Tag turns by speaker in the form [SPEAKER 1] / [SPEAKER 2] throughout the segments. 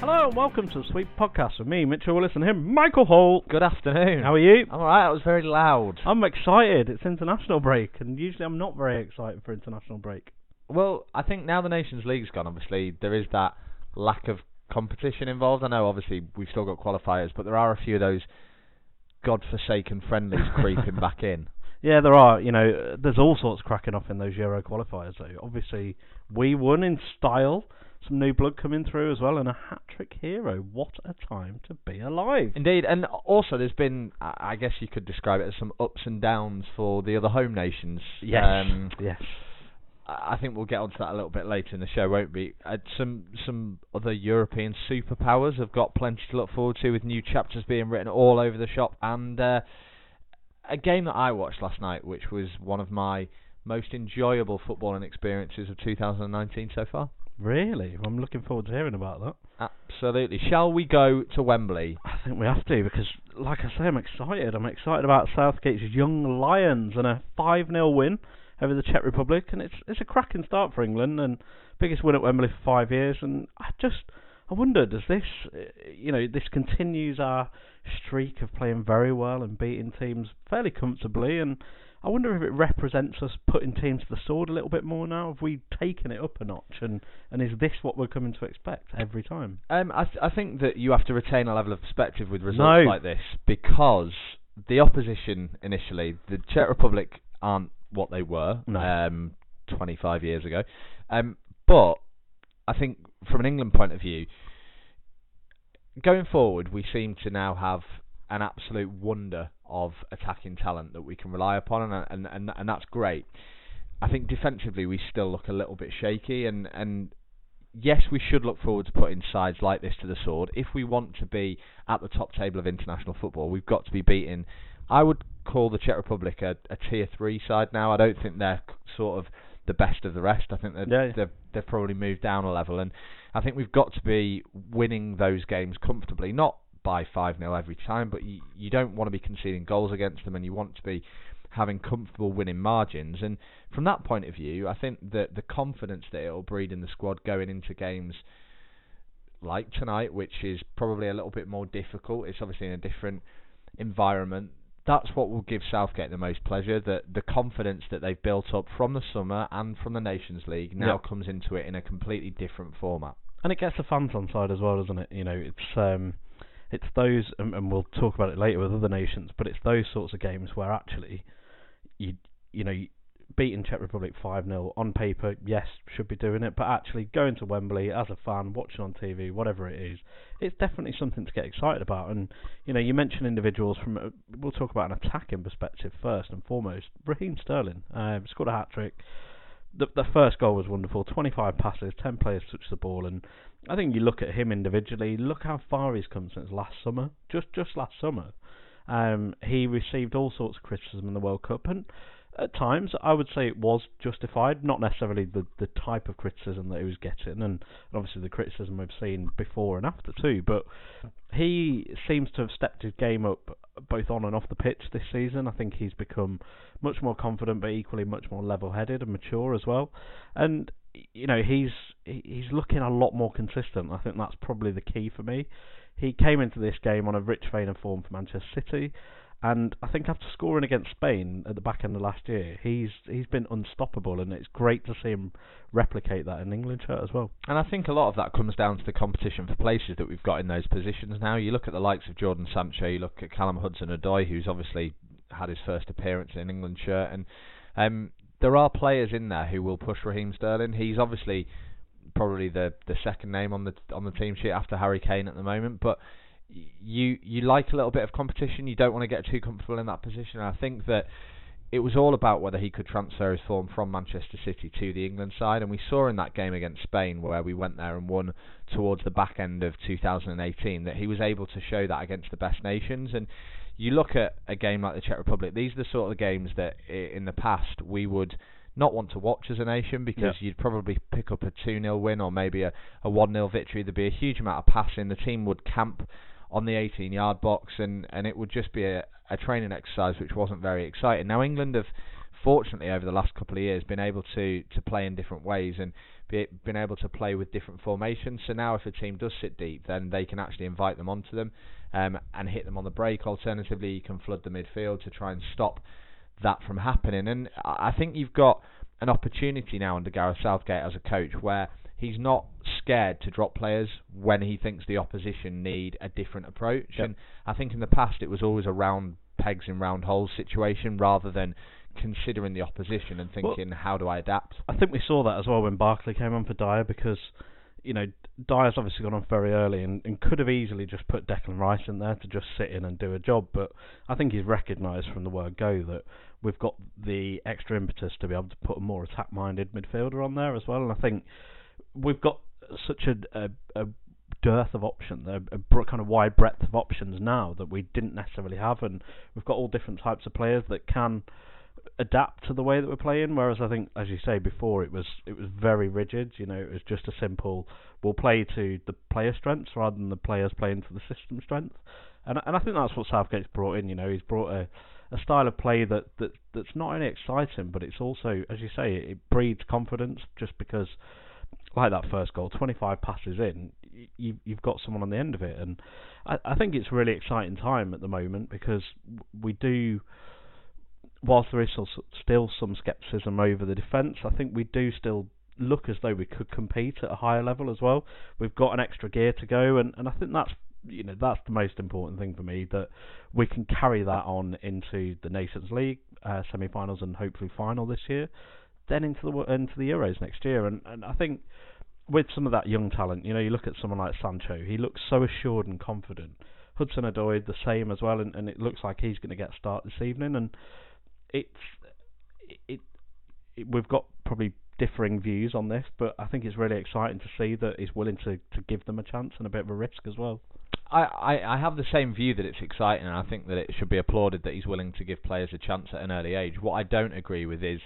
[SPEAKER 1] Hello and welcome to the Sweeper Podcast with me, Mitchell Willis, and him, Michael Hole.
[SPEAKER 2] Good afternoon.
[SPEAKER 1] How are you?
[SPEAKER 2] I'm alright, that was very loud.
[SPEAKER 1] I'm excited. It's international break, and usually I'm not very excited for international break.
[SPEAKER 2] Well, I think now the Nations League's gone, obviously, there is that lack of competition involved. I know, obviously, we've still got qualifiers, but there are a few of those godforsaken friendlies creeping back in.
[SPEAKER 1] Yeah, there are. You know, there's all sorts cracking off in those Euro qualifiers. Though, obviously, we won in style. Some new blood coming through as well, and a hat trick hero. What a time to be alive!
[SPEAKER 2] Indeed, and also there's been, I guess you could describe it as some ups and downs for the other home nations.
[SPEAKER 1] Yes,
[SPEAKER 2] Um,
[SPEAKER 1] yes.
[SPEAKER 2] I think we'll get onto that a little bit later in the show, won't we? Uh, some some other European superpowers have got plenty to look forward to, with new chapters being written all over the shop, and uh, a game that I watched last night, which was one of my most enjoyable footballing experiences of 2019 so far.
[SPEAKER 1] Really, I'm looking forward to hearing about that.
[SPEAKER 2] Absolutely. Shall we go to Wembley?
[SPEAKER 1] I think we have to because, like I say, I'm excited. I'm excited about Southgate's young Lions and a 5 0 win over the Czech Republic, and it's it's a cracking start for England and biggest win at Wembley for five years. And I just I wonder, does this uh, you know this continues our streak of playing very well and beating teams fairly comfortably and. I wonder if it represents us putting teams to the sword a little bit more now. Have we taken it up a notch, and, and is this what we're coming to expect every time?
[SPEAKER 2] Um, I, th- I think that you have to retain a level of perspective with results
[SPEAKER 1] No.
[SPEAKER 2] like this because the opposition initially, the Czech Republic aren't what they were
[SPEAKER 1] No.
[SPEAKER 2] um, 25 years ago. Um, but I think from an England point of view, going forward, we seem to now have an absolute wonder of attacking talent that we can rely upon, and and and, and that's great. I think defensively we still look a little bit shaky, and and yes, we should look forward to putting sides like this to the sword. If we want to be at the top table of international football, we've got to be beating. I would call the Czech Republic a, a tier three side now. I don't think they're sort of the best of the rest. I think they've,
[SPEAKER 1] Yeah, yeah.
[SPEAKER 2] they've they've probably moved down a level, and I think we've got to be winning those games comfortably, not by five 0 every time, but you you don't want to be conceding goals against them, and you want to be having comfortable winning margins. And from that point of view, I think that the confidence that it'll breed in the squad going into games like tonight, which is probably a little bit more difficult. It's obviously in a different environment. That's what will give Southgate the most pleasure. That the confidence that they've built up from the summer and from the Nations League now
[SPEAKER 1] Yeah.
[SPEAKER 2] comes into it in a completely different format.
[SPEAKER 1] and it gets the fans on side as well, doesn't it? You know, it's um, it's those, and, and we'll talk about it later with other nations, but it's those sorts of games where actually, you you know, beating Czech Republic five 0 on paper, yes, should be doing it, but actually going to Wembley as a fan, watching on TV, whatever it is, it's definitely something to get excited about. And you know, you mentioned individuals from, a, we'll talk about an attacking perspective first and foremost. Raheem Sterling um, scored a hat trick the the first goal was wonderful. Twenty five passes, ten players touched the ball, and I think you look at him individually. Look how far he's come since last summer. Just just last summer, um, he received all sorts of criticism in the World Cup, and at times I would say it was justified. Not necessarily the the type of criticism that he was getting, and, and obviously the criticism we've seen before and after too. But he seems to have stepped his game up both on and off the pitch this season. I think he's become much more confident, but equally much more level-headed and mature as well. And you know he's he's looking a lot more consistent. I think that's probably the key for me. He came into this game on a rich vein of form for Manchester City, and I think after scoring against Spain at the back end of last year, he's he's been unstoppable, and it's great to see him replicate that in England shirt as well.
[SPEAKER 2] And I think a lot of that comes down to the competition for places that we've got in those positions now. You look at the likes of Jadon Sancho, you look at Callum Hudson-Odoi, who's obviously had his first appearance in England shirt, and um, there are players in there who will push Raheem Sterling. He's obviously probably the the second name on the on the team sheet after Harry Kane at the moment, but you you like a little bit of competition. You don't want to get too comfortable in that position. And I think that it was all about whether he could transfer his form from Manchester City to the England side, and we saw in that game against Spain where we went there and won towards the back end of 2018 that he was able to show that against the best nations. And you look at a game like the Czech Republic; these are the sort of games that in the past we would not want to watch as a nation because
[SPEAKER 1] Yeah.
[SPEAKER 2] you'd probably pick up a 2 0 win or maybe a, a 1 0 victory. There'd be a huge amount of passing. The team would camp on the 18 yard box, and, and it would just be a, a training exercise which wasn't very exciting. Now, England have fortunately over the last couple of years been able to, to play in different ways and be, been able to play with different formations. So now, if a team does sit deep, then they can actually invite them onto them um, and hit them on the break. Alternatively, you can flood the midfield to try and stop that from happening. And I think you've got an opportunity now under Gareth Southgate as a coach where he's not scared to drop players when he thinks the opposition need a different approach.
[SPEAKER 1] Yep.
[SPEAKER 2] And I think in the past it was always a round pegs in round holes situation rather than considering the opposition and thinking, how do I adapt?
[SPEAKER 1] I think we saw that as well when Barkley came on for Dier because, you know, Dier's obviously gone on very early and, and could have easily just put Declan Rice in there to just sit in and do a job. But I think he's recognised from the word go that we've got the extra impetus to be able to put a more attack-minded midfielder on there as well. And I think we've got such a, a, a dearth of options, a, a kind of wide breadth of options now that we didn't necessarily have, and we've got all different types of players that can adapt to the way that we're playing. Whereas I think, as you say before, it was it was very rigid. You know, it was just a simple we'll play to the player strengths rather than the players playing to the system strength. And and I think that's what Southgate's brought in. You know, he's brought a a style of play that, that that's not only exciting, but it's also, as you say, it breeds confidence. Just because, like that first goal, 25 passes in, you, you've got someone on the end of it, and I, I think it's a really exciting time at the moment because we do whilst there is still some scepticism over the defence, I think we do still look as though we could compete at a higher level as well. We've got an extra gear to go, and, and I think that's you know that's the most important thing for me that we can carry that on into the Nations League uh, semi-finals and hopefully final this year, then into the into the Euros next year, and and I think with some of that young talent, you know, you look at someone like Sancho, he looks so assured and confident. Hudson Odoi the same as well, and, and it looks like he's going to get a start this evening, and it's it, it, we've got probably differing views on this, but I think it's really exciting to see that he's willing to, to give them a chance and a bit of a risk as well.
[SPEAKER 2] I, I, I have the same view that it's exciting, and I think that it should be applauded that he's willing to give players a chance at an early age. What I don't agree with is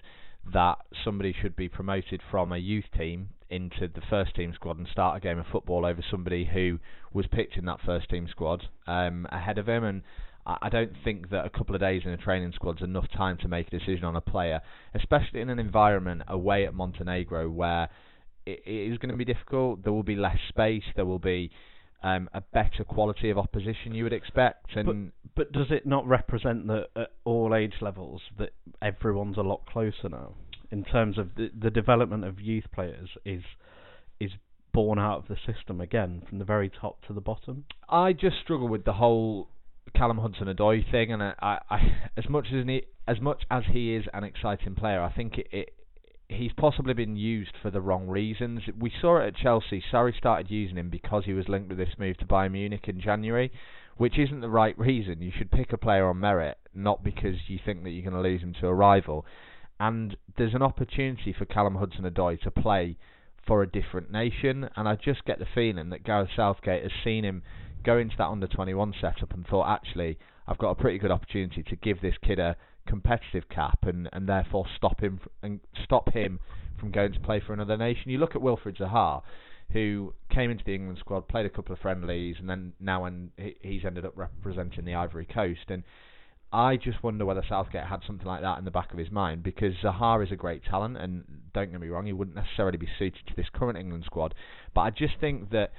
[SPEAKER 2] that somebody should be promoted from a youth team into the first team squad and start a game of football over somebody who was picked in that first team squad um, ahead of him. And I don't think that a couple of days in a training squad is enough time to make a decision on a player, especially in an environment away at Montenegro where it, it is going to be difficult. There will be less space. There will be um, a better quality of opposition you would expect. And
[SPEAKER 1] but, but does it not represent that at all age levels that everyone's a lot closer now in terms of the, the development of youth players is is born out of the system again from the very top to the bottom?
[SPEAKER 2] I just struggle with the whole Callum Hudson Odoi thing, and I, I, as much as he, as much as he is an exciting player, I think it, it he's possibly been used for the wrong reasons. We saw it at Chelsea. Sarri started using him because he was linked with this move to Bayern Munich in January, which isn't the right reason. You should pick a player on merit, not because you think that you're going to lose him to a rival. And there's an opportunity for Callum Hudson-Odoi to play for a different nation, and I just get the feeling that Gareth Southgate has seen him go into that under 21 setup and thought, actually, I've got a pretty good opportunity to give this kid a competitive cap and, and therefore stop him and stop him from going to play for another nation. You look at Wilfried Zaha, who came into the England squad, played a couple of friendlies, and then now and he's ended up representing the Ivory Coast. And I just wonder whether Southgate had something like that in the back of his mind because Zaha is a great talent, and don't get me wrong, he wouldn't necessarily be suited to this current England squad. But I just think that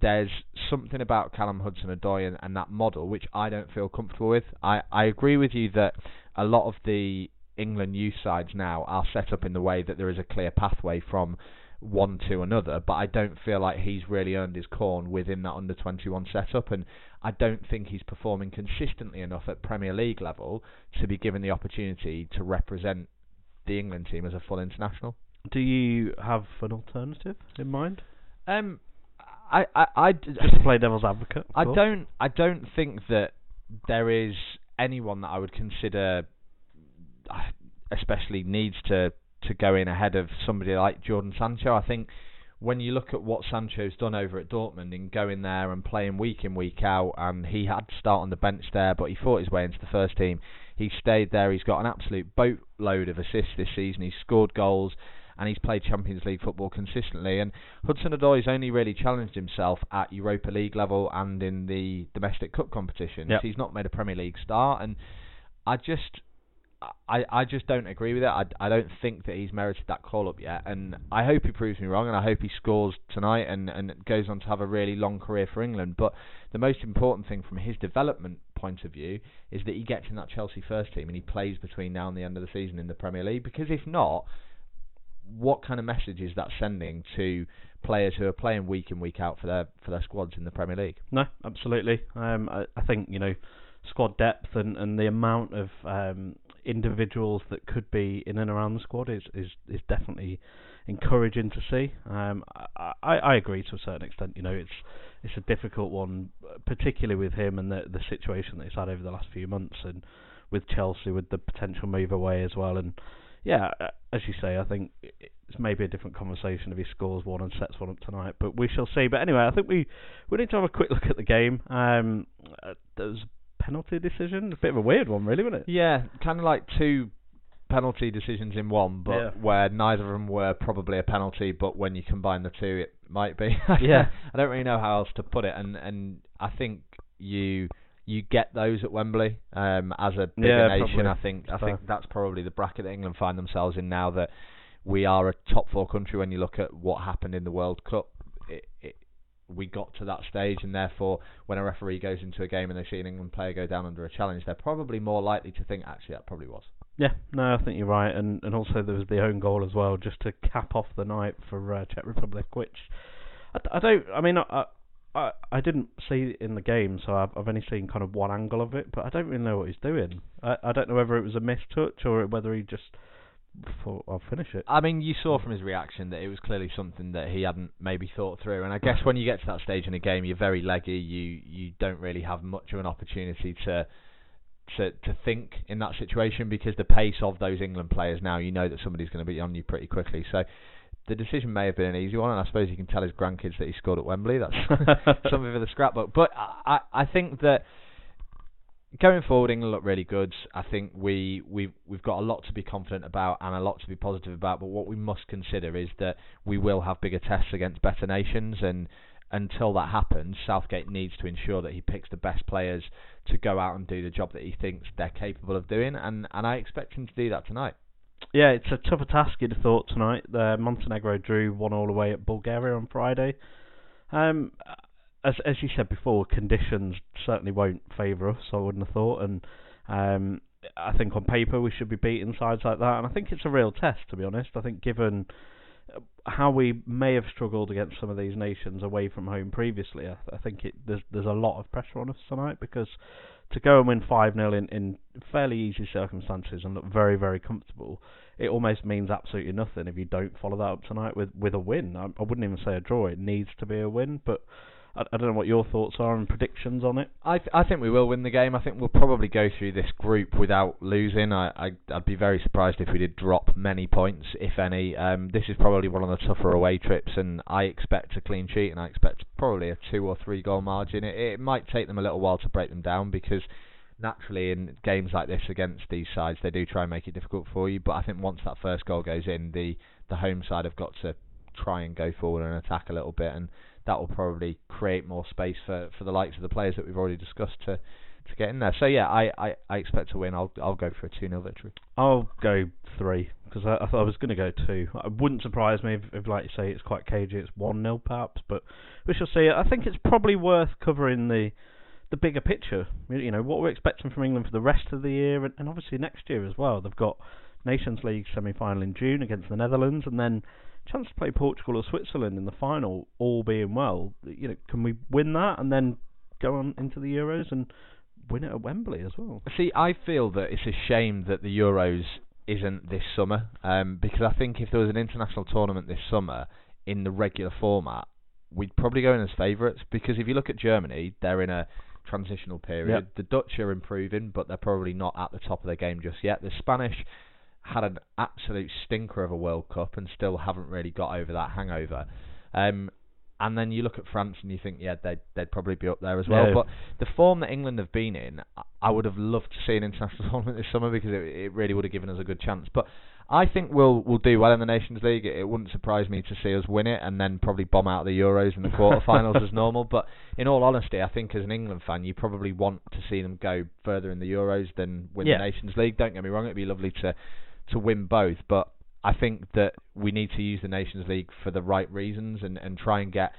[SPEAKER 2] there's something about Callum Hudson-Odoi and, and that model which I don't feel comfortable with. I, I agree with you that a lot of the England youth sides now are set up in the way that there is a clear pathway from one to another, but I don't feel like he's really earned his corn within that under 21 setup, and I don't think he's performing consistently enough at Premier League level to be given the opportunity to represent the England team as a full international.
[SPEAKER 1] Do you have an alternative in mind?
[SPEAKER 2] Um, I, I, I
[SPEAKER 1] just to play devil's advocate.
[SPEAKER 2] I don't, I don't think that there is anyone that I would consider, uh, especially needs to to go in ahead of somebody like Jadon Sancho. I think when you look at what Sancho's done over at Dortmund and going there and playing week in week out, and he had to start on the bench there, but he fought his way into the first team. He stayed there. He's got an absolute boatload of assists this season. He's scored goals. And he's played Champions League football consistently. And Hudson Odoi's only really challenged himself at Europa League level and in the domestic cup competitions.
[SPEAKER 1] Yep.
[SPEAKER 2] He's not made a Premier League start, and I just I, I just don't agree with it. I, I don't think that he's merited that call up yet, and I hope he proves me wrong, and I hope he scores tonight and, and goes on to have a really long career for England. But the most important thing from his development point of view is that he gets in that Chelsea first team and he plays between now and the end of the season in the Premier League. Because if not, what kind of message is that sending to players who are playing week in week out for their for their squads in the Premier League?
[SPEAKER 1] No, absolutely. Um, I, I think you know squad depth and, and the amount of um, individuals that could be in and around the squad is is, is definitely encouraging to see. Um, I, I, I agree to a certain extent. You know, it's it's a difficult one, particularly with him and the the situation that he's had over the last few months, and with Chelsea with the potential move away as well. And yeah, as you say, I think it's maybe a different conversation if he scores one and sets one up tonight, but we shall see. But anyway, I think we we need to have a quick look at the game. Um, uh, there was a penalty decision, a bit of a weird one, really, wasn't it?
[SPEAKER 2] Yeah, kind of like two penalty decisions in one, but
[SPEAKER 1] Yeah.
[SPEAKER 2] where neither of them were probably a penalty, but when you combine the two, it might be.
[SPEAKER 1] Yeah.
[SPEAKER 2] I don't really know how else to put it, and and I think you you get those at Wembley um, as a bigger
[SPEAKER 1] Yeah,
[SPEAKER 2] nation.
[SPEAKER 1] probably.
[SPEAKER 2] I think I think that's probably the bracket that England find themselves in now that we are a top four country. When you look at what happened in the World Cup, it, it, we got to that stage, and therefore, when a referee goes into a game and they see an England player go down under a challenge, they're probably more likely to think, actually, that probably was.
[SPEAKER 1] Yeah, no, I think you're right, and and also there was the own goal as well, just to cap off the night for uh, Czech Republic, which I don't. I mean, I, I I didn't see it in the game, so I've I've only seen kind of one angle of it, but I don't really know what he's doing. I I don't know whether it was a missed touch or whether he just thought I'll finish it.
[SPEAKER 2] I mean, you saw from his reaction that it was clearly something that he hadn't maybe thought through. And I guess when you get to that stage in a game, you're very leggy. You you don't really have much of an opportunity to to to think in that situation because the pace of those England players now, you know that somebody's going to be on you pretty quickly. So the decision may have been an easy one, and I suppose you can tell his grandkids that he scored at Wembley. That's something for the scrapbook. But I I think that going forward, England look really good. I think we we've we've got a lot to be confident about and a lot to be positive about. But what we must consider is that we will have bigger tests against better nations, and until that happens, Southgate needs to ensure that he picks the best players to go out and do the job that he thinks they're capable of doing. And and I expect him to do that tonight.
[SPEAKER 1] Yeah, it's a tougher task you'd have thought tonight. Uh, Montenegro drew one all away at Bulgaria on Friday. Um, as as you said before, conditions certainly won't favour us. I wouldn't have thought, and um, I think on paper we should be beating sides like that. And I think it's a real test, to be honest. I think given how we may have struggled against some of these nations away from home previously, I, I think it there's there's a lot of pressure on us tonight because to go and win 5 0 in, in fairly easy circumstances and look very, very comfortable, it almost means absolutely nothing if you don't follow that up tonight with, with a win. I, I wouldn't even say a draw, it needs to be a win, but I, I don't know what your thoughts are and predictions on it.
[SPEAKER 2] I th- I think we will win the game. I think we'll probably go through this group without losing. I, I I'd be very surprised if we did drop many points, if any. Um, this is probably one of the tougher away trips, and I expect a clean sheet, and I expect probably a two or three goal margin. It, it might take them a little while to break them down because naturally in games like this against these sides they do try and make it difficult for you. But I think once that first goal goes in, the the home side have got to try and go forward and attack a little bit, and that will probably create more space for, for the likes of the players that we've already discussed to, to get in there. So yeah, I, I, I expect to win. I'll I'll go for a two 0 victory.
[SPEAKER 1] I'll go three because I, I thought I was going to go two. It wouldn't surprise me if, if, like you say, it's quite cagey. It's one 0 perhaps, but we shall see. I think it's probably worth covering the the bigger picture. You know what we're expecting from England for the rest of the year and, and obviously next year as well. They've got Nations League semi final in June against the Netherlands, and then chance to play Portugal or Switzerland in the final. All being well, you know, can we win that and then go on into the Euros and win it at Wembley as well?
[SPEAKER 2] See, I feel that it's a shame that the Euros isn't this summer, um, because I think if there was an international tournament this summer in the regular format, we'd probably go in as favourites. Because if you look at Germany, they're in a transitional period.
[SPEAKER 1] Yep.
[SPEAKER 2] The Dutch are improving, but they're probably not at the top of their game just yet. The Spanish had an absolute stinker of a World Cup and still haven't really got over that hangover. Um, and then you look at France and you think, yeah, they'd, they'd probably be up there as well.
[SPEAKER 1] Yeah.
[SPEAKER 2] But the form that England have been in, I- would have loved to see an international tournament this summer because it, it really would have given us a good chance. But I think we'll we'll do well in the Nations League. It, it wouldn't surprise me to see us win it and then probably bomb out the Euros in the quarterfinals as normal. But in all honesty, I think as an England fan, you probably want to see them go further in the Euros than win
[SPEAKER 1] Yeah.
[SPEAKER 2] the Nations League. Don't get me wrong; it'd be lovely to to win both, but I think that we need to use the Nations League for the right reasons and and try and get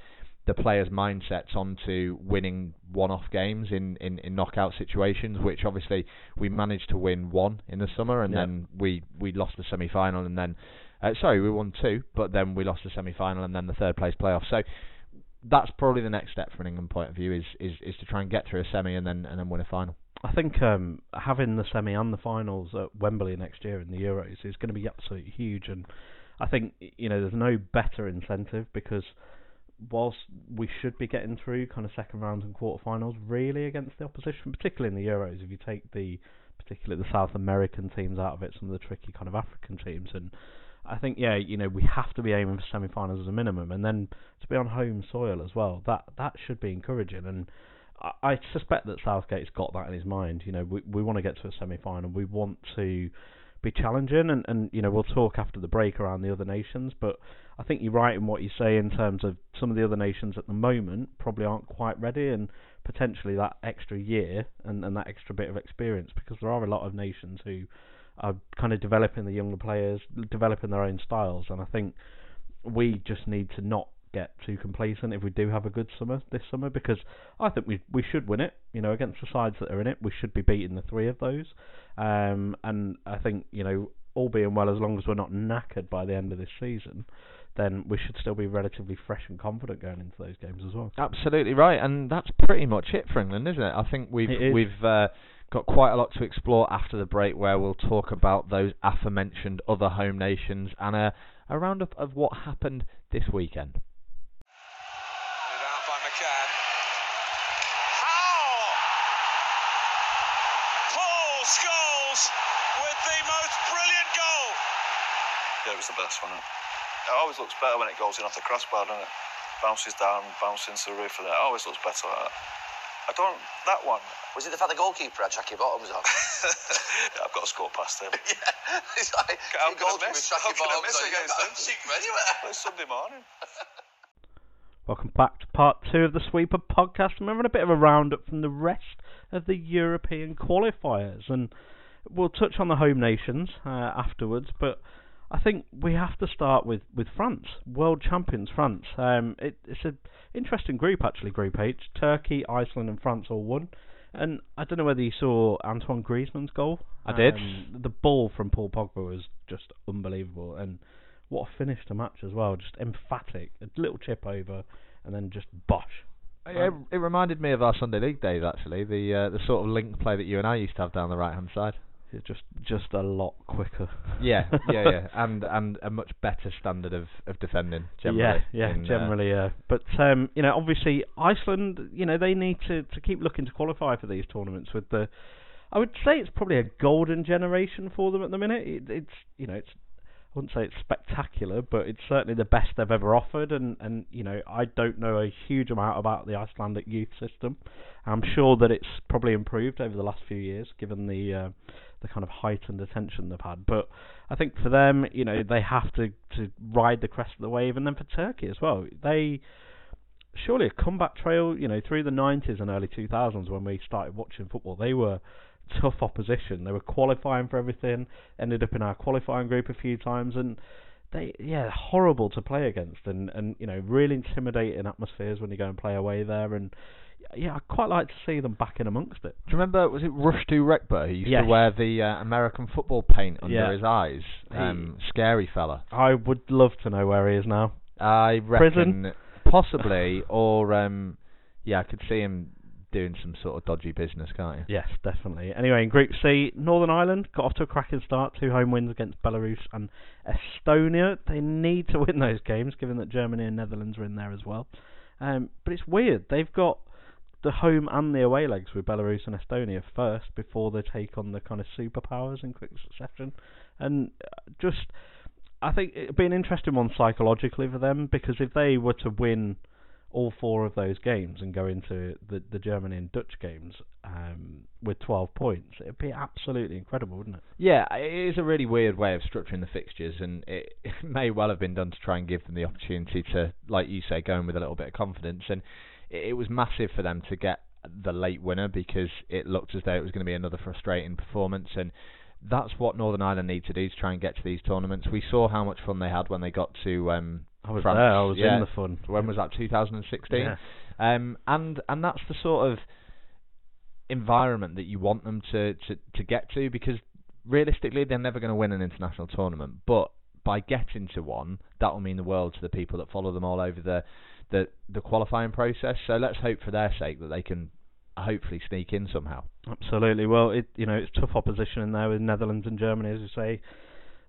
[SPEAKER 2] the players' mindsets onto winning one-off games in, in, in knockout situations, which obviously we managed to win one in the summer, and
[SPEAKER 1] Yeah.
[SPEAKER 2] then we, we lost the semi-final, and then uh, sorry, we won two, but then we lost the semi-final, and then the third place playoff. So that's probably the next step from an England point of view is, is, is to try and get through a semi and then and then win a final.
[SPEAKER 1] I think um, having the semi and the finals at Wembley next year in the Euros is going to be absolutely huge, and I think you know there's no better incentive because whilst we should be getting through kind of second rounds and quarterfinals really against the opposition, particularly in the Euros, if you take the particularly the South American teams out of it, some of the tricky kind of African teams, and I think yeah, you know we have to be aiming for semi-finals as a minimum, and then to be on home soil as well. That that should be encouraging, and I, I suspect that Southgate's got that in his mind. You know, we we want to get to a semi-final, we want to be challenging, and and you know we'll talk after the break around the other nations, but I think you're right in what you say in terms of some of the other nations at the moment probably aren't quite ready, and potentially that extra year and, and that extra bit of experience, because there are a lot of nations who are kind of developing the younger players, developing their own styles, and I think we just need to not get too complacent if we do have a good summer this summer, because I think we we should win it. You know, against the sides that are in it, we should be beating the three of those, um, and I think you know, all being well, as long as we're not knackered by the end of this season, then we should still be relatively fresh and confident going into those games as well.
[SPEAKER 2] Absolutely right, and that's pretty much it for England, isn't it? I think we've we've uh, got quite a lot to explore after the break, where we'll talk about those aforementioned other home nations and a, a roundup of what happened this weekend.
[SPEAKER 3] It out by McCann. How? Paul Scholes with the most brilliant goal.
[SPEAKER 4] Yeah, it was the best one. It always looks better when it goes in off the crossbar, doesn't it? Bounces down, bounces into the roof, and it always looks better like that. I don't. That one.
[SPEAKER 5] Was it the fact the goalkeeper had tracky bottoms on?
[SPEAKER 4] yeah, I've got to score past him.
[SPEAKER 5] yeah. It's like,
[SPEAKER 4] How
[SPEAKER 5] the
[SPEAKER 4] can I
[SPEAKER 5] goalkeeper
[SPEAKER 4] miss?
[SPEAKER 5] with
[SPEAKER 4] How
[SPEAKER 5] tracky
[SPEAKER 4] can I
[SPEAKER 5] bottoms
[SPEAKER 4] miss
[SPEAKER 5] on. You
[SPEAKER 4] against
[SPEAKER 5] can't
[SPEAKER 4] him?
[SPEAKER 5] see from anywhere.
[SPEAKER 4] It's Sunday morning.
[SPEAKER 1] Welcome back to part two of the Sweeper podcast. And we're having a bit of a roundup from the rest of the European qualifiers, and we'll touch on the home nations uh, afterwards. But I think we have to start with, with France, world champions France. Um, it, it's an interesting group actually, Group H. Turkey, Iceland, and France all won. And I don't know whether you saw Antoine Griezmann's goal.
[SPEAKER 2] I did.
[SPEAKER 1] Um, the ball from Paul Pogba was just unbelievable, and what a finish to match as well. Just emphatic, a little chip over, and then just bosh.
[SPEAKER 2] It, it reminded me of our Sunday League days, actually. The uh, the sort of link play that you and I used to have down the right hand side.
[SPEAKER 1] It's just just a lot quicker.
[SPEAKER 2] Yeah, yeah, yeah, and and a much better standard of, of defending. Generally,
[SPEAKER 1] yeah, yeah,
[SPEAKER 2] in, uh,
[SPEAKER 1] generally, yeah. But um, you know, obviously, Iceland, you know, they need to to keep looking to qualify for these tournaments. With the, I would say it's probably a golden generation for them at the minute. It, it's you know, it's I wouldn't say it's spectacular, but it's certainly the best they've ever offered. And and you know, I don't know a huge amount about the Icelandic youth system. I'm sure that it's probably improved over the last few years, given the uh, the kind of heightened attention they've had. But I think for them, you know, they have to to ride the crest of the wave, and then for Turkey as well, they surely a comeback trail. You know, through the 90s and early 2000s when we started watching football, they were tough opposition. They were qualifying for everything. Ended up in our qualifying group a few times, and they yeah horrible to play against, and and you know really intimidating atmospheres when you go and play away there, and yeah, I'd quite like to see them back in amongst it.
[SPEAKER 2] Do you remember? Was it Rüştü Reçber who used
[SPEAKER 1] Yes.
[SPEAKER 2] to wear the uh, American football paint under
[SPEAKER 1] Yeah.
[SPEAKER 2] his eyes?
[SPEAKER 1] He-
[SPEAKER 2] Um, scary fella.
[SPEAKER 1] I would love to know where he is now.
[SPEAKER 2] I
[SPEAKER 1] Prison?
[SPEAKER 2] possibly, or um, yeah, I could see him doing some sort of dodgy business, can't you?
[SPEAKER 1] Yes, definitely. Anyway, in Group C, Northern Ireland got off to a cracking start. Two home wins against Belarus and Estonia. They need to win those games, given that Germany and Netherlands are in there as well. Um, but it's weird. They've got the home and the away legs with Belarus and Estonia first before they take on the kind of superpowers in quick succession. And uh, just, I think it'd be an interesting one psychologically for them because if they were to win all four of those games and go into the the Germany and Dutch games um, with 12 points, it'd be absolutely incredible, wouldn't it?
[SPEAKER 2] Yeah, it is a really weird way of structuring the fixtures, and it, may well have been done to try and give them the opportunity to, like you say, go in with a little bit of confidence. And it, it was massive for them to get the late winner because it looked as though it was going to be another frustrating performance. And that's what Northern Ireland need to do to try and get to these tournaments. We saw how much fun they had when they got to um,
[SPEAKER 1] I was
[SPEAKER 2] France.
[SPEAKER 1] there. I was
[SPEAKER 2] yeah.
[SPEAKER 1] in the fun.
[SPEAKER 2] When was that? 2016.
[SPEAKER 1] Yeah.
[SPEAKER 2] Um, and and that's the sort of environment that you want them to, to, to get to because realistically they're never going to win an international tournament, but by getting to one, that will mean the world to the people that follow them all over the the, the qualifying process. So let's hope for their sake that they can hopefully sneak in somehow.
[SPEAKER 1] Absolutely. Well, it you know it's tough opposition in there with Netherlands and Germany, as you say.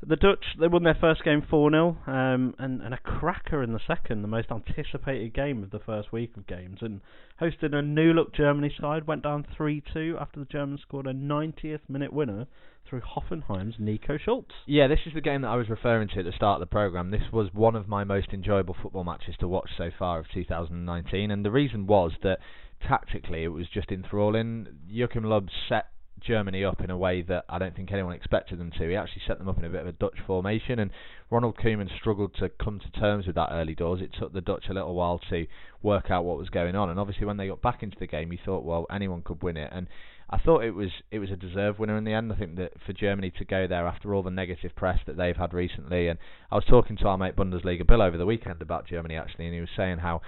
[SPEAKER 1] The Dutch they won their first game four 0 um, and and a cracker in the second, the most anticipated game of the first week of games, and hosted a new look Germany side went down three two after the Germans scored a 90th minute winner through Hoffenheim's Nico Schulz.
[SPEAKER 2] Yeah, this is the game that I was referring to at the start of the program. This was one of my most enjoyable football matches to watch so far of 2019, and the reason was that tactically it was just enthralling. Joachim Löw set Germany up in a way that I don't think anyone expected them to. He actually set them up in a bit of a Dutch formation, and Ronald Koeman struggled to come to terms with that early doors. It took the Dutch a little while to work out what was going on, and obviously when they got back into the game, he thought, well, anyone could win it, and I thought it was it was a deserved winner in the end. I think that for Germany to go there after all the negative press that they've had recently, and I was talking to our mate Bundesliga Bill over the weekend about Germany actually, and he was saying how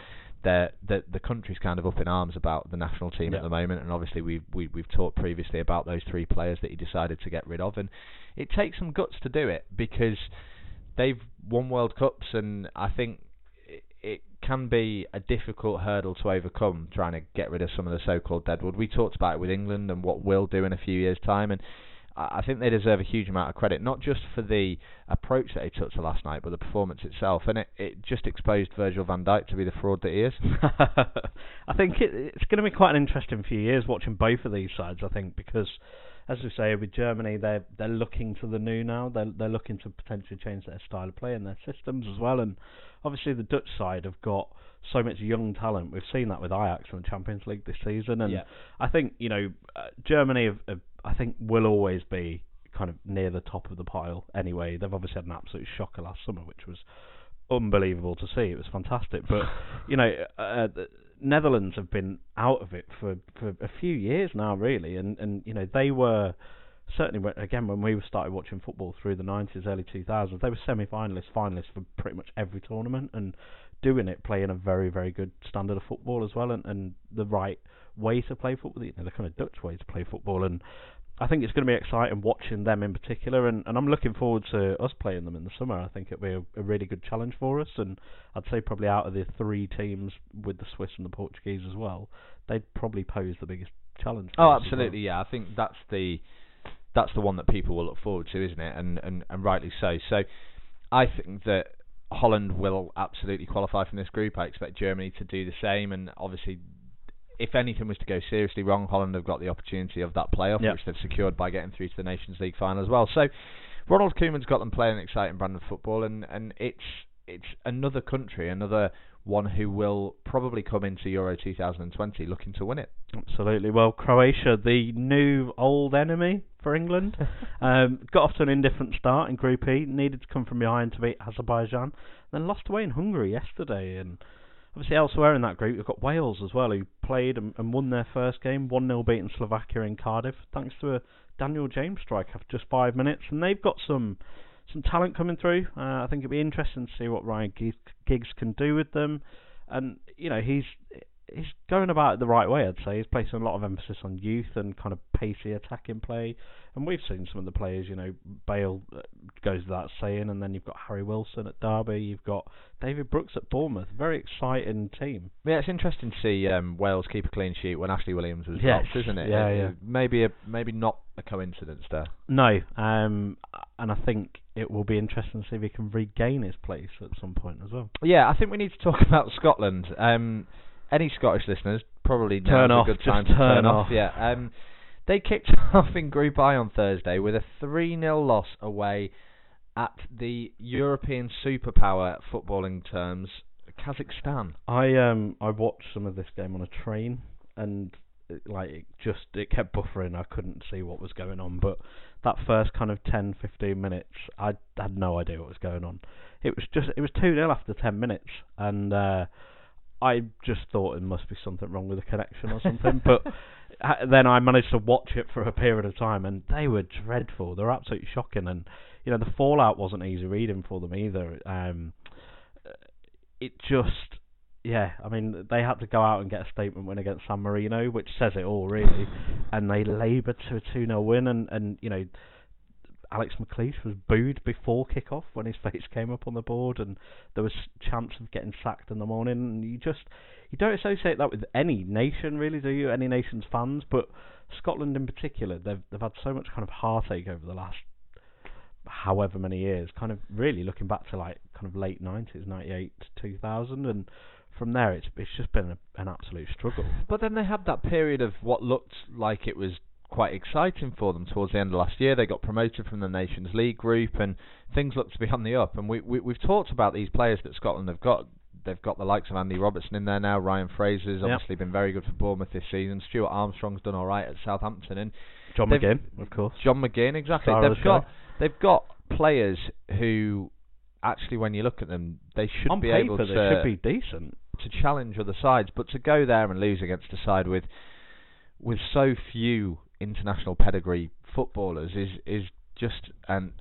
[SPEAKER 2] they're, the the country's kind of up in arms about the national team
[SPEAKER 1] Yeah.
[SPEAKER 2] at the moment, and obviously we've we, we've talked previously about those three players that he decided to get rid of, and it takes some guts to do it because they've won World Cups, and I think it, it can be a difficult hurdle to overcome trying to get rid of some of the so-called deadwood. We talked about it with England and what we'll do in a few years' time, and I think they deserve a huge amount of credit, not just for the approach that they took to last night, but the performance itself. And it, it just exposed Virgil van Dijk to be the fraud that he is.
[SPEAKER 1] I think it, it's going to be quite an interesting few years watching both of these sides. I think because, as we say, with Germany, they're they're looking to the new now. They're they're looking to potentially change their style of play and their systems as well. And obviously, the Dutch side have got so much young talent. We've seen that with Ajax in the Champions League this season. And
[SPEAKER 2] Yeah.
[SPEAKER 1] I think you know uh, Germany, have, have, I think, will always be kind of near the top of the pile. Anyway, they've obviously had an absolute shocker last summer, which was unbelievable to see. It was fantastic, but you know, uh, the Netherlands have been out of it for for a few years now, really, and and you know they were certainly when, again when we started watching football through the 90s, early 2000s, they were semi-finalists, finalists for pretty much every tournament, and doing it, playing a very very good standard of football as well, and and the right way to play football, you know, the kind of Dutch way to play football, and I think it's going to be exciting watching them in particular, and, and I'm looking forward to us playing them in the summer. I think it'll be a, a really good challenge for us, and I'd say probably out of the three teams with the Swiss and the Portuguese as well, they'd probably pose the biggest challenge.
[SPEAKER 2] Oh,
[SPEAKER 1] us as well.
[SPEAKER 2] absolutely, yeah. I think that's the that's the one that people will look forward to, isn't it? And and, and rightly so. So I think that Holland will absolutely qualify from this group. I expect Germany to do the same, and obviously. If anything was to go seriously wrong, Holland have got the opportunity of that playoff,
[SPEAKER 1] Yep.
[SPEAKER 2] which they've secured by getting through to the Nations League final as well. So, Ronald Koeman's got them playing an exciting brand of football, and, and it's it's another country, another one who will probably come into Euro 2020 looking to win it.
[SPEAKER 1] Absolutely. Well, Croatia, the new old enemy for England, um, got off to an indifferent start in Group E. Needed to come from behind to beat Azerbaijan, then lost away in Hungary yesterday. And obviously elsewhere in that group, you've got Wales as well, who played and, and won their first game, one 0 beating Slovakia in Cardiff, thanks to a Daniel James strike after just five minutes. And they've got some some talent coming through. Uh, I think it'll be interesting to see what Ryan Giggs can do with them. And you know he's he's going about it the right way. I'd say he's placing a lot of emphasis on youth and kind of pacey attacking play. And we've seen some of the players. You know, Bale uh, goes without saying, and then you've got Harry Wilson at Derby. You've got David Brooks at Bournemouth. Very exciting team.
[SPEAKER 2] Yeah, it's interesting to see um, Wales keep a clean sheet when Ashley Williams was
[SPEAKER 1] Yes,
[SPEAKER 2] dropped, isn't it?
[SPEAKER 1] yeah,
[SPEAKER 2] It-
[SPEAKER 1] yeah.
[SPEAKER 2] Maybe a maybe not a coincidence there.
[SPEAKER 1] No, um, and I think it will be interesting to see if he can regain his place at some point as well.
[SPEAKER 2] Yeah, I think we need to talk about Scotland. Um, any Scottish listeners probably
[SPEAKER 1] Turn off,
[SPEAKER 2] a good
[SPEAKER 1] just
[SPEAKER 2] time to
[SPEAKER 1] turn
[SPEAKER 2] off.
[SPEAKER 1] off.
[SPEAKER 2] Yeah. Um, they kicked off in Group I on Thursday with a 3 0 loss away at the European superpower footballing terms, Kazakhstan.
[SPEAKER 1] I um I watched some of this game on a train and it, like it just it kept buffering. I couldn't see what was going on, but that first kind of 10 15 minutes, I had no idea what was going on. It was just it was 2 0 after 10 minutes and uh I just thought it must be something wrong with the connection or something, but then I managed to watch it for a period of time, and they were dreadful. They were absolutely shocking, and you know the fallout wasn't easy reading for them either. Um, it just, yeah, I mean they had to go out and get a statement win against San Marino, which says it all really, and they laboured to a two 0 win, and and you know. Alex McLeish was booed before kick-off when his face came up on the board, and there was chance of getting sacked in the morning. And you just you don't associate that with any nation, really, do you? Any nation's fans, but Scotland in particular, they've they've had so much kind of heartache over the last however many years. Kind of really looking back to like kind of late nineties, ninety eight to two thousand, and from there it's it's just been a, an absolute struggle.
[SPEAKER 2] But then they had that period of what looked like it was quite exciting for them towards the end of last year. They got promoted from the Nations League group, and things looked to be on the up. And we, we we've talked about these players that Scotland have got. They've got the likes of Andy Robertson in there now. Ryan Fraser's
[SPEAKER 1] Yep.
[SPEAKER 2] obviously been very good for Bournemouth this season. Stuart Armstrong's done all right at Southampton, and
[SPEAKER 1] John McGinn, of course.
[SPEAKER 2] John McGinn exactly.
[SPEAKER 1] Star
[SPEAKER 2] they've got
[SPEAKER 1] show.
[SPEAKER 2] they've got players who actually, when you look at them, they should
[SPEAKER 1] On
[SPEAKER 2] be
[SPEAKER 1] paper,
[SPEAKER 2] able
[SPEAKER 1] they
[SPEAKER 2] to
[SPEAKER 1] should be decent.
[SPEAKER 2] to challenge other sides, but to go there and lose against a side with with so few international pedigree footballers is is just an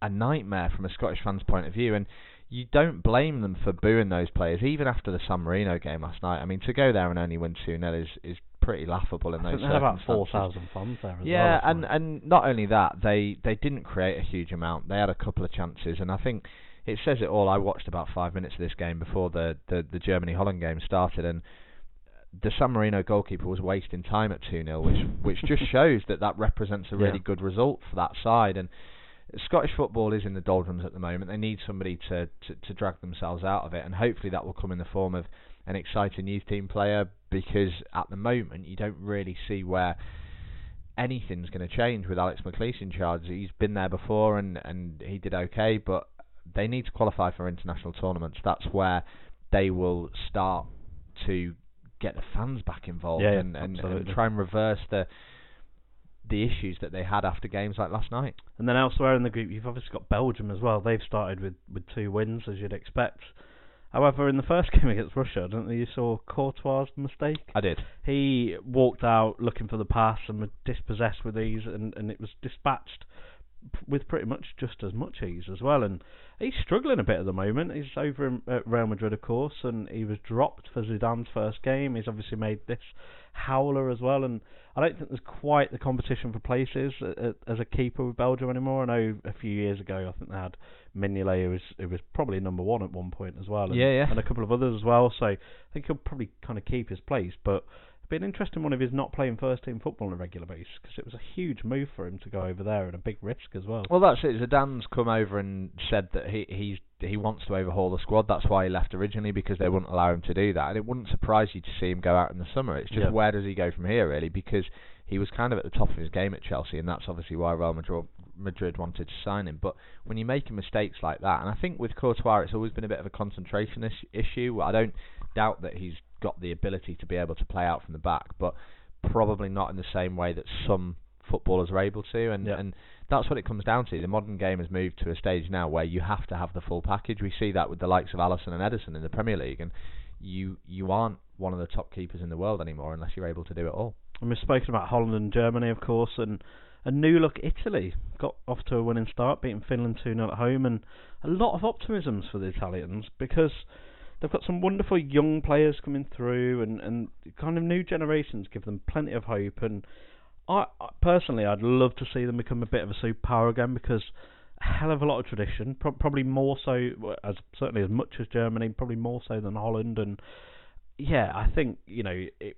[SPEAKER 2] a nightmare from a Scottish fan's point of view, and you don't blame them for booing those players, even after the San Marino game last night. I mean, to go there and only win two 0 is is pretty laughable in
[SPEAKER 1] I
[SPEAKER 2] those
[SPEAKER 1] think had about 4,000 fans there as
[SPEAKER 2] Yeah,
[SPEAKER 1] well.
[SPEAKER 2] and and not only that, they they didn't create a huge amount. They had a couple of chances, and I think it says it all. I watched about five minutes of this game before the the, the Germany Holland game started, and the San Marino goalkeeper was wasting time at two 0 which which just shows that that represents a really
[SPEAKER 1] Yeah.
[SPEAKER 2] good result for that side. And Scottish football is in the doldrums at the moment. They need somebody to, to to drag themselves out of it, and hopefully that will come in the form of an exciting youth team player. Because at the moment, you don't really see where anything's going to change with Alex McLeish in charge. He's been there before and and he did okay, but they need to qualify for international tournaments. That's where they will start to get the fans back involved
[SPEAKER 1] Yeah,
[SPEAKER 2] and, and, and try and reverse the the issues that they had after games like last night.
[SPEAKER 1] And then elsewhere in the group, you've obviously got Belgium as well. They've started with, with two wins, as you'd expect. However, in the first game against Russia, I don't think you saw Courtois' mistake.
[SPEAKER 2] I did.
[SPEAKER 1] He walked out looking for the pass and was dispossessed with ease, and, and it was dispatched with pretty much just as much ease as well. And he's struggling a bit at the moment. He's over in, at Real Madrid, of course, and he was dropped for Zidane's first game. He's obviously made this howler as well, and I don't think there's quite the competition for places as a keeper with Belgium anymore. I know a few years ago, I think they had Mignolet, who was who was probably number one at one point as well, and,
[SPEAKER 2] Yeah, yeah.
[SPEAKER 1] and a couple of others as well. So I think he'll probably kind of keep his place, but be an interesting one if he's not playing first team football on a regular basis because it was a huge move for him to go over there and a big risk as well.
[SPEAKER 2] Well, that's it. Zidane's come over and said that he he's he wants to overhaul the squad. That's why he left originally because they wouldn't allow him to do that. And it wouldn't surprise you to see him go out in the summer. It's just
[SPEAKER 1] Yeah.
[SPEAKER 2] where does he go from here, really? Because he was kind of at the top of his game at Chelsea, and that's obviously why Real Madrid Madrid wanted to sign him. But when you're making mistakes like that, and I think with Courtois, it's always been a bit of a concentration is- issue. I don't doubt that he's got the ability to be able to play out from the back, but probably not in the same way that some footballers are able to. And and that's what it comes down to. The modern game has moved to a stage now where you have to have the full package. We see that with the likes of Alisson and Ederson in the Premier League, and you you aren't one of the top keepers in the world anymore unless you're able to do it all.
[SPEAKER 1] And we've spoken about Holland and Germany, of course, and a new look Italy got off to a winning start, beating Finland 2 0 at home, and a lot of optimisms for the Italians because they've got some wonderful young players coming through, and, and kind of new generations give them plenty of hope. And I, I personally, I'd love to see them become a bit of a superpower again because a hell of a lot of tradition, pro- probably more so, as certainly as much as Germany, probably more so than Holland, and yeah, I think you know it.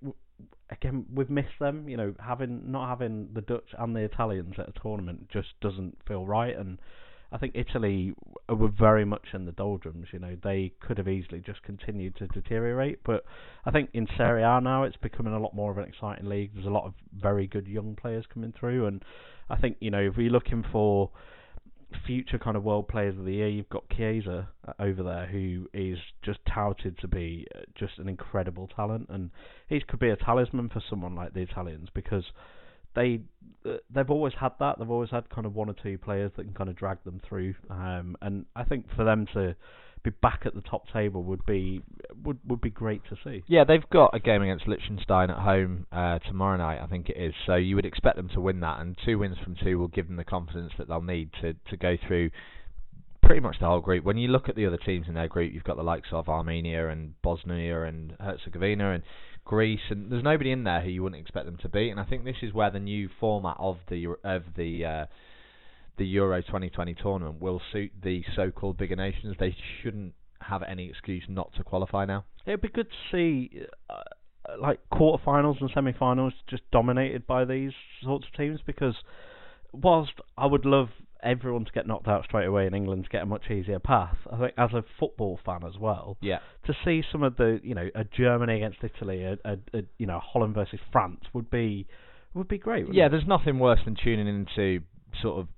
[SPEAKER 1] Again, we've missed them. You know, having not having the Dutch and the Italians at a tournament just doesn't feel right. And I think Italy were very much in the doldrums. You know, they could have easily just continued to deteriorate. But I think in Serie A now, it's becoming a lot more of an exciting league. There's a lot of very good young players coming through, and I think you know if we're looking for future kind of world players of the year, you've got Chiesa uh, over there, who is just touted to be uh, just an incredible talent, and he could be a talisman for someone like the Italians because they uh, they've always had that. They've always had kind of one or two players that can kind of drag them through, um, and I think for them to be back at the top table would be would would be great to see.
[SPEAKER 2] Yeah, they've got a game against Liechtenstein at home uh, tomorrow night, I think it is. So you would expect them to win that, and two wins from two will give them the confidence that they'll need to to go through pretty much the whole group. When you look at the other teams in their group, you've got the likes of Armenia and Bosnia and Herzegovina and Greece, and there's nobody in there who you wouldn't expect them to beat. And I think this is where the new format of the of the uh, the Euro 2020 tournament will suit the so-called bigger nations. They shouldn't have any excuse not to qualify now.
[SPEAKER 1] It'd be good to see uh, like quarterfinals and semi-finals just dominated by these sorts of teams because whilst I would love everyone to get knocked out straight away and England to get a much easier path, I think as a football fan as well,
[SPEAKER 2] Yeah.
[SPEAKER 1] to see some of the you know a Germany against Italy, a, a, a you know Holland versus France would be would be great.
[SPEAKER 2] Yeah,
[SPEAKER 1] it?
[SPEAKER 2] there's nothing worse than tuning into sort of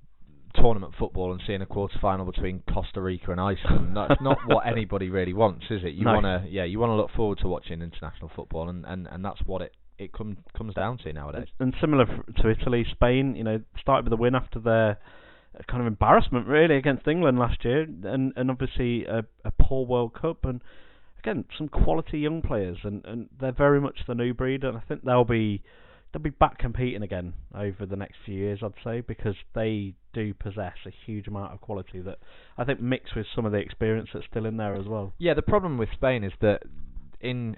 [SPEAKER 2] tournament football and seeing a quarter final between Costa Rica and Iceland. That's not what anybody really wants, is it? You
[SPEAKER 1] No.
[SPEAKER 2] wanna yeah, you wanna look forward to watching international football and, and, and that's what it it come, comes down to nowadays.
[SPEAKER 1] And similar to Italy, Spain, you know, started with a win after their kind of embarrassment really against England last year, and and obviously a, a poor World Cup, and again some quality young players, and, and they're very much the new breed, and I think they'll be they'll be back competing again over the next few years, I'd say, because they do possess a huge amount of quality that I think mixed with some of the experience that's still in there as well.
[SPEAKER 2] Yeah, the problem with Spain is that in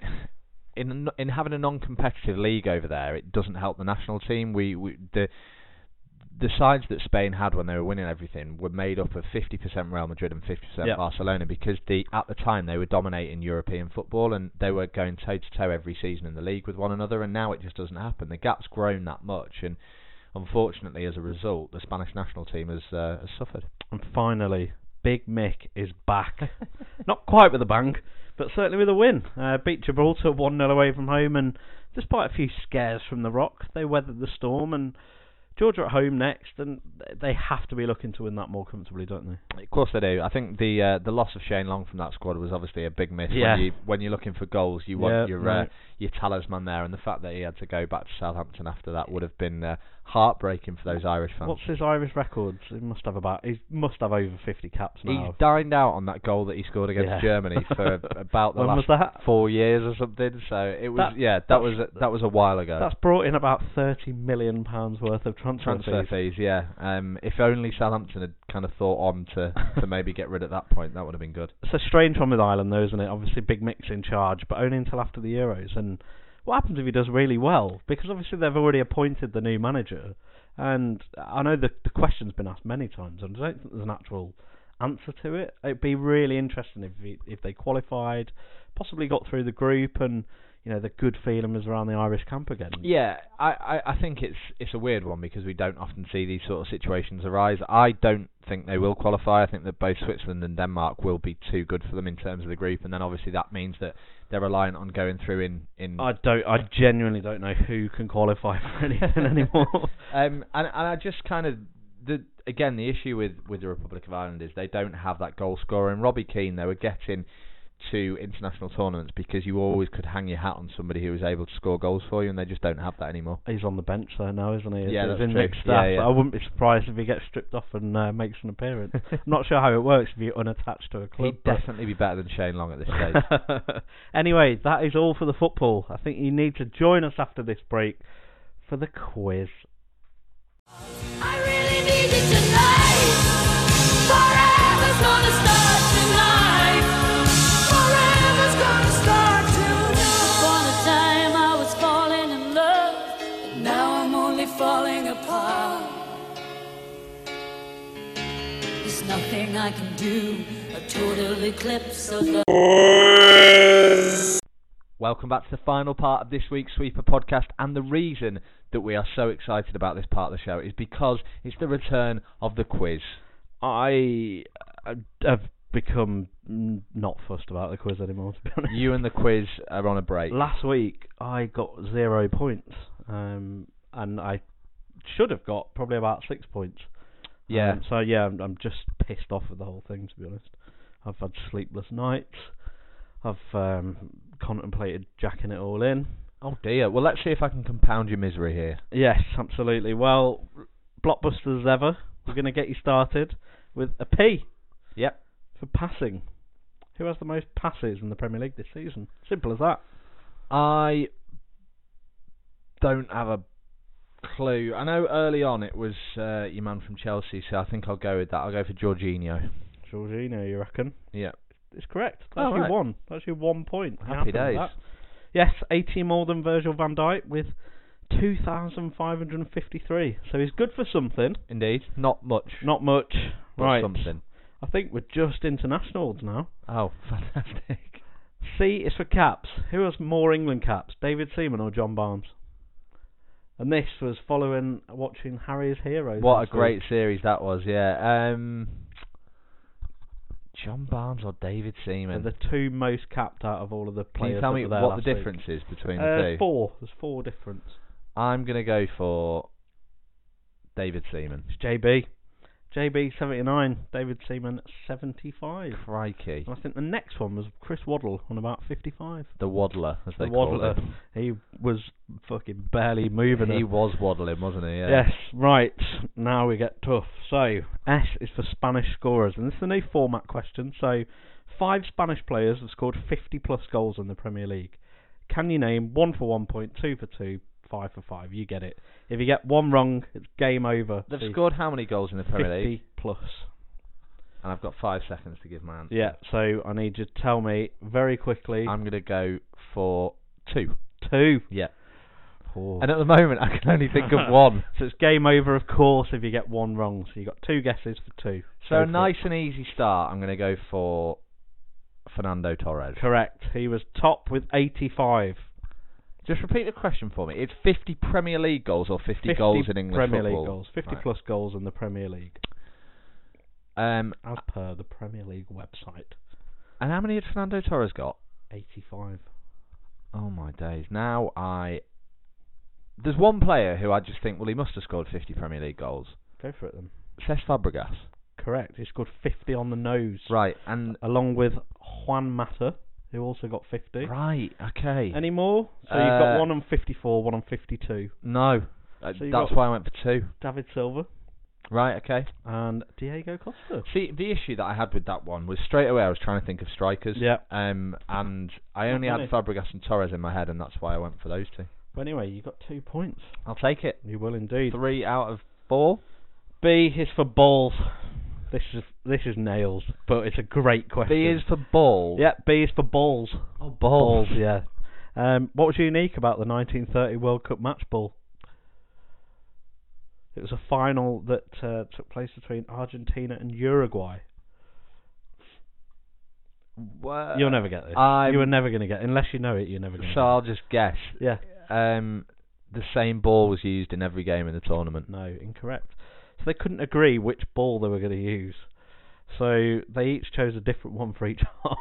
[SPEAKER 2] in in having a non-competitive league over there, it doesn't help the national team. We, we the the sides that Spain had when they were winning everything were made up of 50% Real Madrid and 50%
[SPEAKER 1] Yeah.
[SPEAKER 2] Barcelona because the at the time they were dominating European football and they were going toe to toe every season in the league with one another and now it just doesn't happen. The gap's grown that much and unfortunately as a result the Spanish national team has uh, has suffered.
[SPEAKER 1] And finally, Big Mick is back. Not quite with a bang, but certainly with a win. Uh, beat Gibraltar 1 0 away from home, and despite a few scares from the Rock, they weathered the storm. And Georgia at home next, and they have to be looking to win that more comfortably, don't they?
[SPEAKER 2] Of course they do. I think the uh, the loss of Shane Long from that squad was obviously a big miss.
[SPEAKER 1] Yeah.
[SPEAKER 2] When you when you're looking for goals, you want
[SPEAKER 1] Yeah,
[SPEAKER 2] your
[SPEAKER 1] right.
[SPEAKER 2] uh, your talisman there, and the fact that he had to go back to Southampton after that would have been uh, heartbreaking for those Irish fans.
[SPEAKER 1] What's his Irish records? He must have about. He must have over 50 caps
[SPEAKER 2] He's dined out on that goal that he scored against
[SPEAKER 1] Yeah.
[SPEAKER 2] Germany for about the last four years or something. So it was
[SPEAKER 1] That-
[SPEAKER 2] yeah, that was a, that was a while ago.
[SPEAKER 1] That's brought in about 30 million pounds worth of transfer,
[SPEAKER 2] transfer
[SPEAKER 1] fees.
[SPEAKER 2] fees, yeah. Um, if only Southampton had kind of thought on to to maybe get rid at that point, that would have been good.
[SPEAKER 1] It's a strange one with Ireland, though, isn't it? Obviously, Big Mick's in charge, but only until after the Euros. And what happens if he does really well? Because obviously they've already appointed the new manager, and I know the the question's been asked many times, and I don't think there's an actual answer to it. It'd be really interesting if he, if they qualified, possibly got through the group, and you know the good feeling was around the Irish camp again.
[SPEAKER 2] Yeah, I, I, I think it's it's a weird one because we don't often see these sort of situations arise. I don't think they will qualify. I think that both Switzerland and Denmark will be too good for them in terms of the group, and then obviously that means that they're reliant on going through in in.
[SPEAKER 1] I don't. I genuinely don't know who can qualify for anything anymore.
[SPEAKER 2] Um, and and I just kind of the again the issue with with the Republic of Ireland is they don't have that goal scorer. And Robbie Keane, they were getting to international tournaments because you always could hang your hat on somebody who was able to score goals for you, and they just don't have that anymore.
[SPEAKER 1] He's on the bench there now, isn't he?
[SPEAKER 2] Yeah,
[SPEAKER 1] He's
[SPEAKER 2] that's
[SPEAKER 1] in
[SPEAKER 2] true.
[SPEAKER 1] mixed
[SPEAKER 2] Yeah,
[SPEAKER 1] staff.
[SPEAKER 2] yeah.
[SPEAKER 1] I wouldn't be surprised if he gets stripped off and uh, makes an appearance. I'm not sure how it works if you're unattached to a club.
[SPEAKER 2] He'd definitely be better than Shane Long at this stage.
[SPEAKER 1] anyway, that is all for the football. I think you need to join us after this break for the quiz.
[SPEAKER 6] I really need it tonight. Forever's gonna start There's nothing I can do. A total eclipse of the.
[SPEAKER 2] Welcome back to the final part of this week's Sweeper podcast, and the reason that we are so excited about this part of the show is because it's the return of the quiz.
[SPEAKER 1] I uh, have become not fussed about the quiz anymore, to be honest.
[SPEAKER 2] You and the quiz are on a break.
[SPEAKER 1] Last week I got zero points, um, and I should have got probably about six points.
[SPEAKER 2] Yeah.
[SPEAKER 1] Um, so yeah, I'm, I'm just pissed off with the whole thing. To be honest, I've had sleepless nights. I've um, contemplated jacking it all in.
[SPEAKER 2] Oh dear. Well, let's see if I can compound your misery here.
[SPEAKER 1] Yes, absolutely. Well, blockbusters as ever. We're going to get you started with a P.
[SPEAKER 2] Yep.
[SPEAKER 1] For passing. Who has the most passes in the Premier League this season? Simple as that.
[SPEAKER 2] I don't have a clue. I know early on it was uh, your man from Chelsea, so I think I'll go with that. I'll go for Jorginho.
[SPEAKER 1] Jorginho, you reckon?
[SPEAKER 2] Yeah.
[SPEAKER 1] It's correct. That's
[SPEAKER 2] Oh,
[SPEAKER 1] your
[SPEAKER 2] right.
[SPEAKER 1] one. That's your one point.
[SPEAKER 2] Happy days.
[SPEAKER 1] Yes, 18 more than Virgil van Dijk with 2,553. So he's good for something.
[SPEAKER 2] Indeed. Not much.
[SPEAKER 1] Not much. right.
[SPEAKER 2] Something.
[SPEAKER 1] I think we're just internationals now.
[SPEAKER 2] Oh, fantastic.
[SPEAKER 1] C is for caps. Who has more England caps, David Seaman or John Barnes? And this was following watching Harry's Heroes.
[SPEAKER 2] What a
[SPEAKER 1] week.
[SPEAKER 2] great series that was, yeah. Um, John Barnes or David
[SPEAKER 1] They're
[SPEAKER 2] Seaman?
[SPEAKER 1] the two most capped out of all of the
[SPEAKER 2] Can
[SPEAKER 1] players.
[SPEAKER 2] you tell me what the
[SPEAKER 1] last week.
[SPEAKER 2] difference is between
[SPEAKER 1] Uh,
[SPEAKER 2] the two?
[SPEAKER 1] four. There's four difference.
[SPEAKER 2] I'm going to go for David Seaman.
[SPEAKER 1] It's JB. JB 79, David Seaman 75.
[SPEAKER 2] Crikey.
[SPEAKER 1] And I think the next one was Chris Waddle on about 55.
[SPEAKER 2] The Waddler, as
[SPEAKER 1] The
[SPEAKER 2] they call
[SPEAKER 1] Waddler.
[SPEAKER 2] him.
[SPEAKER 1] He was fucking barely moving.
[SPEAKER 2] He
[SPEAKER 1] it.
[SPEAKER 2] was waddling, wasn't he? Yeah.
[SPEAKER 1] Yes, right. Now we get tough. So, S is for Spanish scorers, and this is a new format question. So, five Spanish players have scored 50 plus goals in the Premier League. Can you name one for one point, two for two, five for five? You get it. If you get one wrong, it's game over.
[SPEAKER 2] They've scored how many goals in the
[SPEAKER 1] 50
[SPEAKER 2] Premier League?
[SPEAKER 1] plus.
[SPEAKER 2] And I've got five seconds to give my answer.
[SPEAKER 1] Yeah, so I need you to tell me very quickly.
[SPEAKER 2] I'm going to go for two.
[SPEAKER 1] two.
[SPEAKER 2] Yeah.
[SPEAKER 1] Poor.
[SPEAKER 2] And at the moment, I can only think of one.
[SPEAKER 1] So it's game over, of course, if you get one wrong. So you've got two guesses for two.
[SPEAKER 2] So
[SPEAKER 1] Go
[SPEAKER 2] a nice and easy start. I'm going to go for Fernando Torres.
[SPEAKER 1] Correct. He was top with 85.
[SPEAKER 2] Just repeat the question for me. It's 50 Premier League goals or 50,
[SPEAKER 1] 50
[SPEAKER 2] goals in English
[SPEAKER 1] Premier
[SPEAKER 2] football?
[SPEAKER 1] League goals. 50
[SPEAKER 2] Right.
[SPEAKER 1] plus goals in the Premier League,
[SPEAKER 2] Um,
[SPEAKER 1] as per the Premier League website.
[SPEAKER 2] and how many had Fernando Torres got?
[SPEAKER 1] 85.
[SPEAKER 2] Oh my days. Now I. There's one player who I just think, well, he must have scored 50 Premier League goals.
[SPEAKER 1] Go for it then.
[SPEAKER 2] Cesc Fabregas.
[SPEAKER 1] Correct. He scored 50 on the nose.
[SPEAKER 2] Right, and.
[SPEAKER 1] Along with Juan Mata, who also got 50.
[SPEAKER 2] Right, okay.
[SPEAKER 1] Any more? So you've got
[SPEAKER 2] Uh,
[SPEAKER 1] one on 54, one on 52.
[SPEAKER 2] no. Uh,
[SPEAKER 1] So
[SPEAKER 2] that's
[SPEAKER 1] got-
[SPEAKER 2] why I went for two.
[SPEAKER 1] David Silva
[SPEAKER 2] Right, okay.
[SPEAKER 1] and Diego Costa.
[SPEAKER 2] See, the issue that I had with that one was straight away I was trying to think of strikers.
[SPEAKER 1] Yeah.
[SPEAKER 2] Um, and I only had. Fabregas and Torres in my head, and that's why I went for those two.
[SPEAKER 1] But anyway, you got two points.
[SPEAKER 2] I'll take it.
[SPEAKER 1] You will indeed.
[SPEAKER 2] Three out of four.
[SPEAKER 1] B is for balls. This is this is nails, but it's a great question.
[SPEAKER 2] B is for ball.
[SPEAKER 1] Yeah, B is for balls.
[SPEAKER 2] Oh,
[SPEAKER 1] Balls, yeah. Um, what was unique about the 1930 World Cup match ball? It was a final that uh, took place between Argentina and Uruguay.
[SPEAKER 2] Well,
[SPEAKER 1] You'll never get this.
[SPEAKER 2] I'm-
[SPEAKER 1] you were never going to get unless you know it. You're never going to.
[SPEAKER 2] So I'll just guess.
[SPEAKER 1] Yeah.
[SPEAKER 2] Um, the same ball was used in every game in the tournament.
[SPEAKER 1] No, incorrect. So they couldn't agree which ball they were going to use. So they each chose a different one for each half.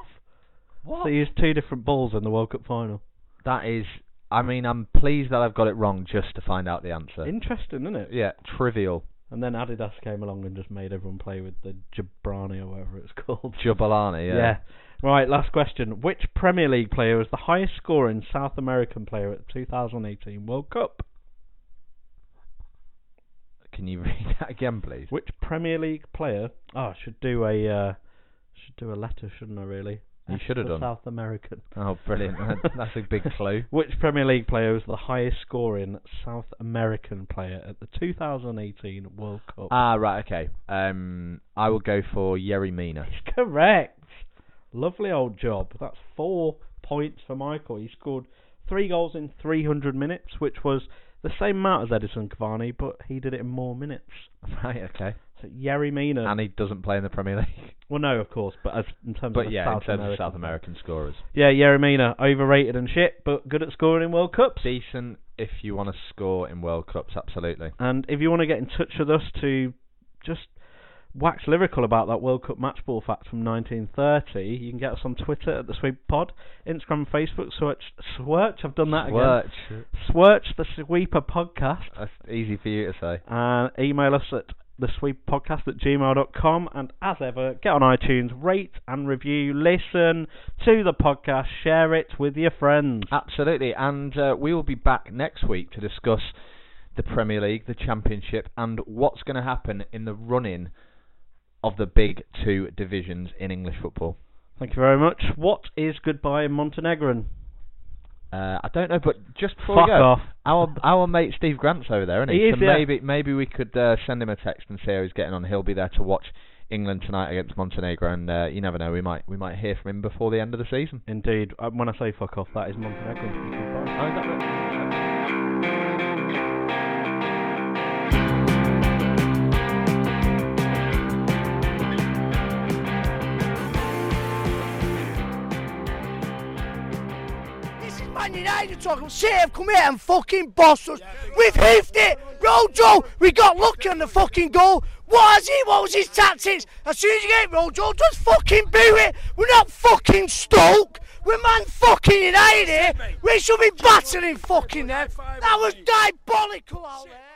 [SPEAKER 2] What?
[SPEAKER 1] So they used two different balls in the World Cup final.
[SPEAKER 2] That is. I mean, I'm pleased that I've got it wrong just to find out the answer.
[SPEAKER 1] Interesting, isn't it?
[SPEAKER 2] yeah, trivial.
[SPEAKER 1] And then Adidas came along and just made everyone play with the Jabrani or whatever it's called.
[SPEAKER 2] Jabulani, yeah.
[SPEAKER 1] Right, last question. Which Premier League player was the highest scoring South American player at the 2018 World Cup?
[SPEAKER 2] Can you read that again, please?
[SPEAKER 1] Which Premier League player? Oh, I should do a uh, should do a letter, shouldn't I? Really?
[SPEAKER 2] You should have done.
[SPEAKER 1] South American.
[SPEAKER 2] Oh, brilliant. That's a big clue.
[SPEAKER 1] Which Premier League player was the highest scoring South American player at the 2018 World Cup?
[SPEAKER 2] Ah, right, okay. Um, I will go for Yerry Mina.
[SPEAKER 1] It's correct. Lovely old job. That's four points for Michael. He scored three goals in 300 minutes, which was the same amount as Edinson Cavani, but he did it in more minutes.
[SPEAKER 2] Right, okay.
[SPEAKER 1] So Yerry Mina.
[SPEAKER 2] And he doesn't play in the Premier League.
[SPEAKER 1] well, no, of course, but as in terms
[SPEAKER 2] But
[SPEAKER 1] of
[SPEAKER 2] yeah,
[SPEAKER 1] South
[SPEAKER 2] in terms
[SPEAKER 1] American
[SPEAKER 2] of South American scorers.
[SPEAKER 1] Yeah, Yerry Mina, overrated and shit, but good at scoring in World Cups.
[SPEAKER 2] Decent if you want to score in World Cups, absolutely.
[SPEAKER 1] And if you want to get in touch with us to just wax lyrical about that World Cup match ball fact from 1930, you can get us on Twitter at the Sweep Pod, Instagram, Facebook. Search, Swirch. I've done that again.
[SPEAKER 2] Swirch.
[SPEAKER 1] Swirch the Sweeper Podcast,
[SPEAKER 2] That's easy for you to say.
[SPEAKER 1] and email us at the sweep podcast at gmail.com. And as ever, get on iTunes, rate and review, listen to the podcast, share it with your friends.
[SPEAKER 2] Absolutely, and uh, we will be back next week to discuss the Premier League, the Championship, and what's going to happen in the run-in of the big two divisions in English football.
[SPEAKER 1] Thank you very much. What is goodbye in Montenegrin?
[SPEAKER 2] Uh, I don't know, but just before
[SPEAKER 1] Fuck
[SPEAKER 2] we go,
[SPEAKER 1] off.
[SPEAKER 2] our our mate Steve Grant's over there, isn't he?
[SPEAKER 1] He is,
[SPEAKER 2] so
[SPEAKER 1] yeah.
[SPEAKER 2] maybe maybe we could uh, send him a text and see how he's getting on. He'll be there to watch England tonight against Montenegro, and uh, you never know, we might we might hear from him before the end of the season.
[SPEAKER 1] Indeed. Uh, When I say fuck off, that is Montenegrin.
[SPEAKER 7] Man United talking. Have come here and fucking bossed us. We've hoofed it. Rojo, we got lucky on the fucking goal. What was he? What was his tactics? As soon as you get Rojo, just fucking boo it. We're not fucking Stoke. We're Man fucking United here. We should be battering fucking them. That was diabolical out there.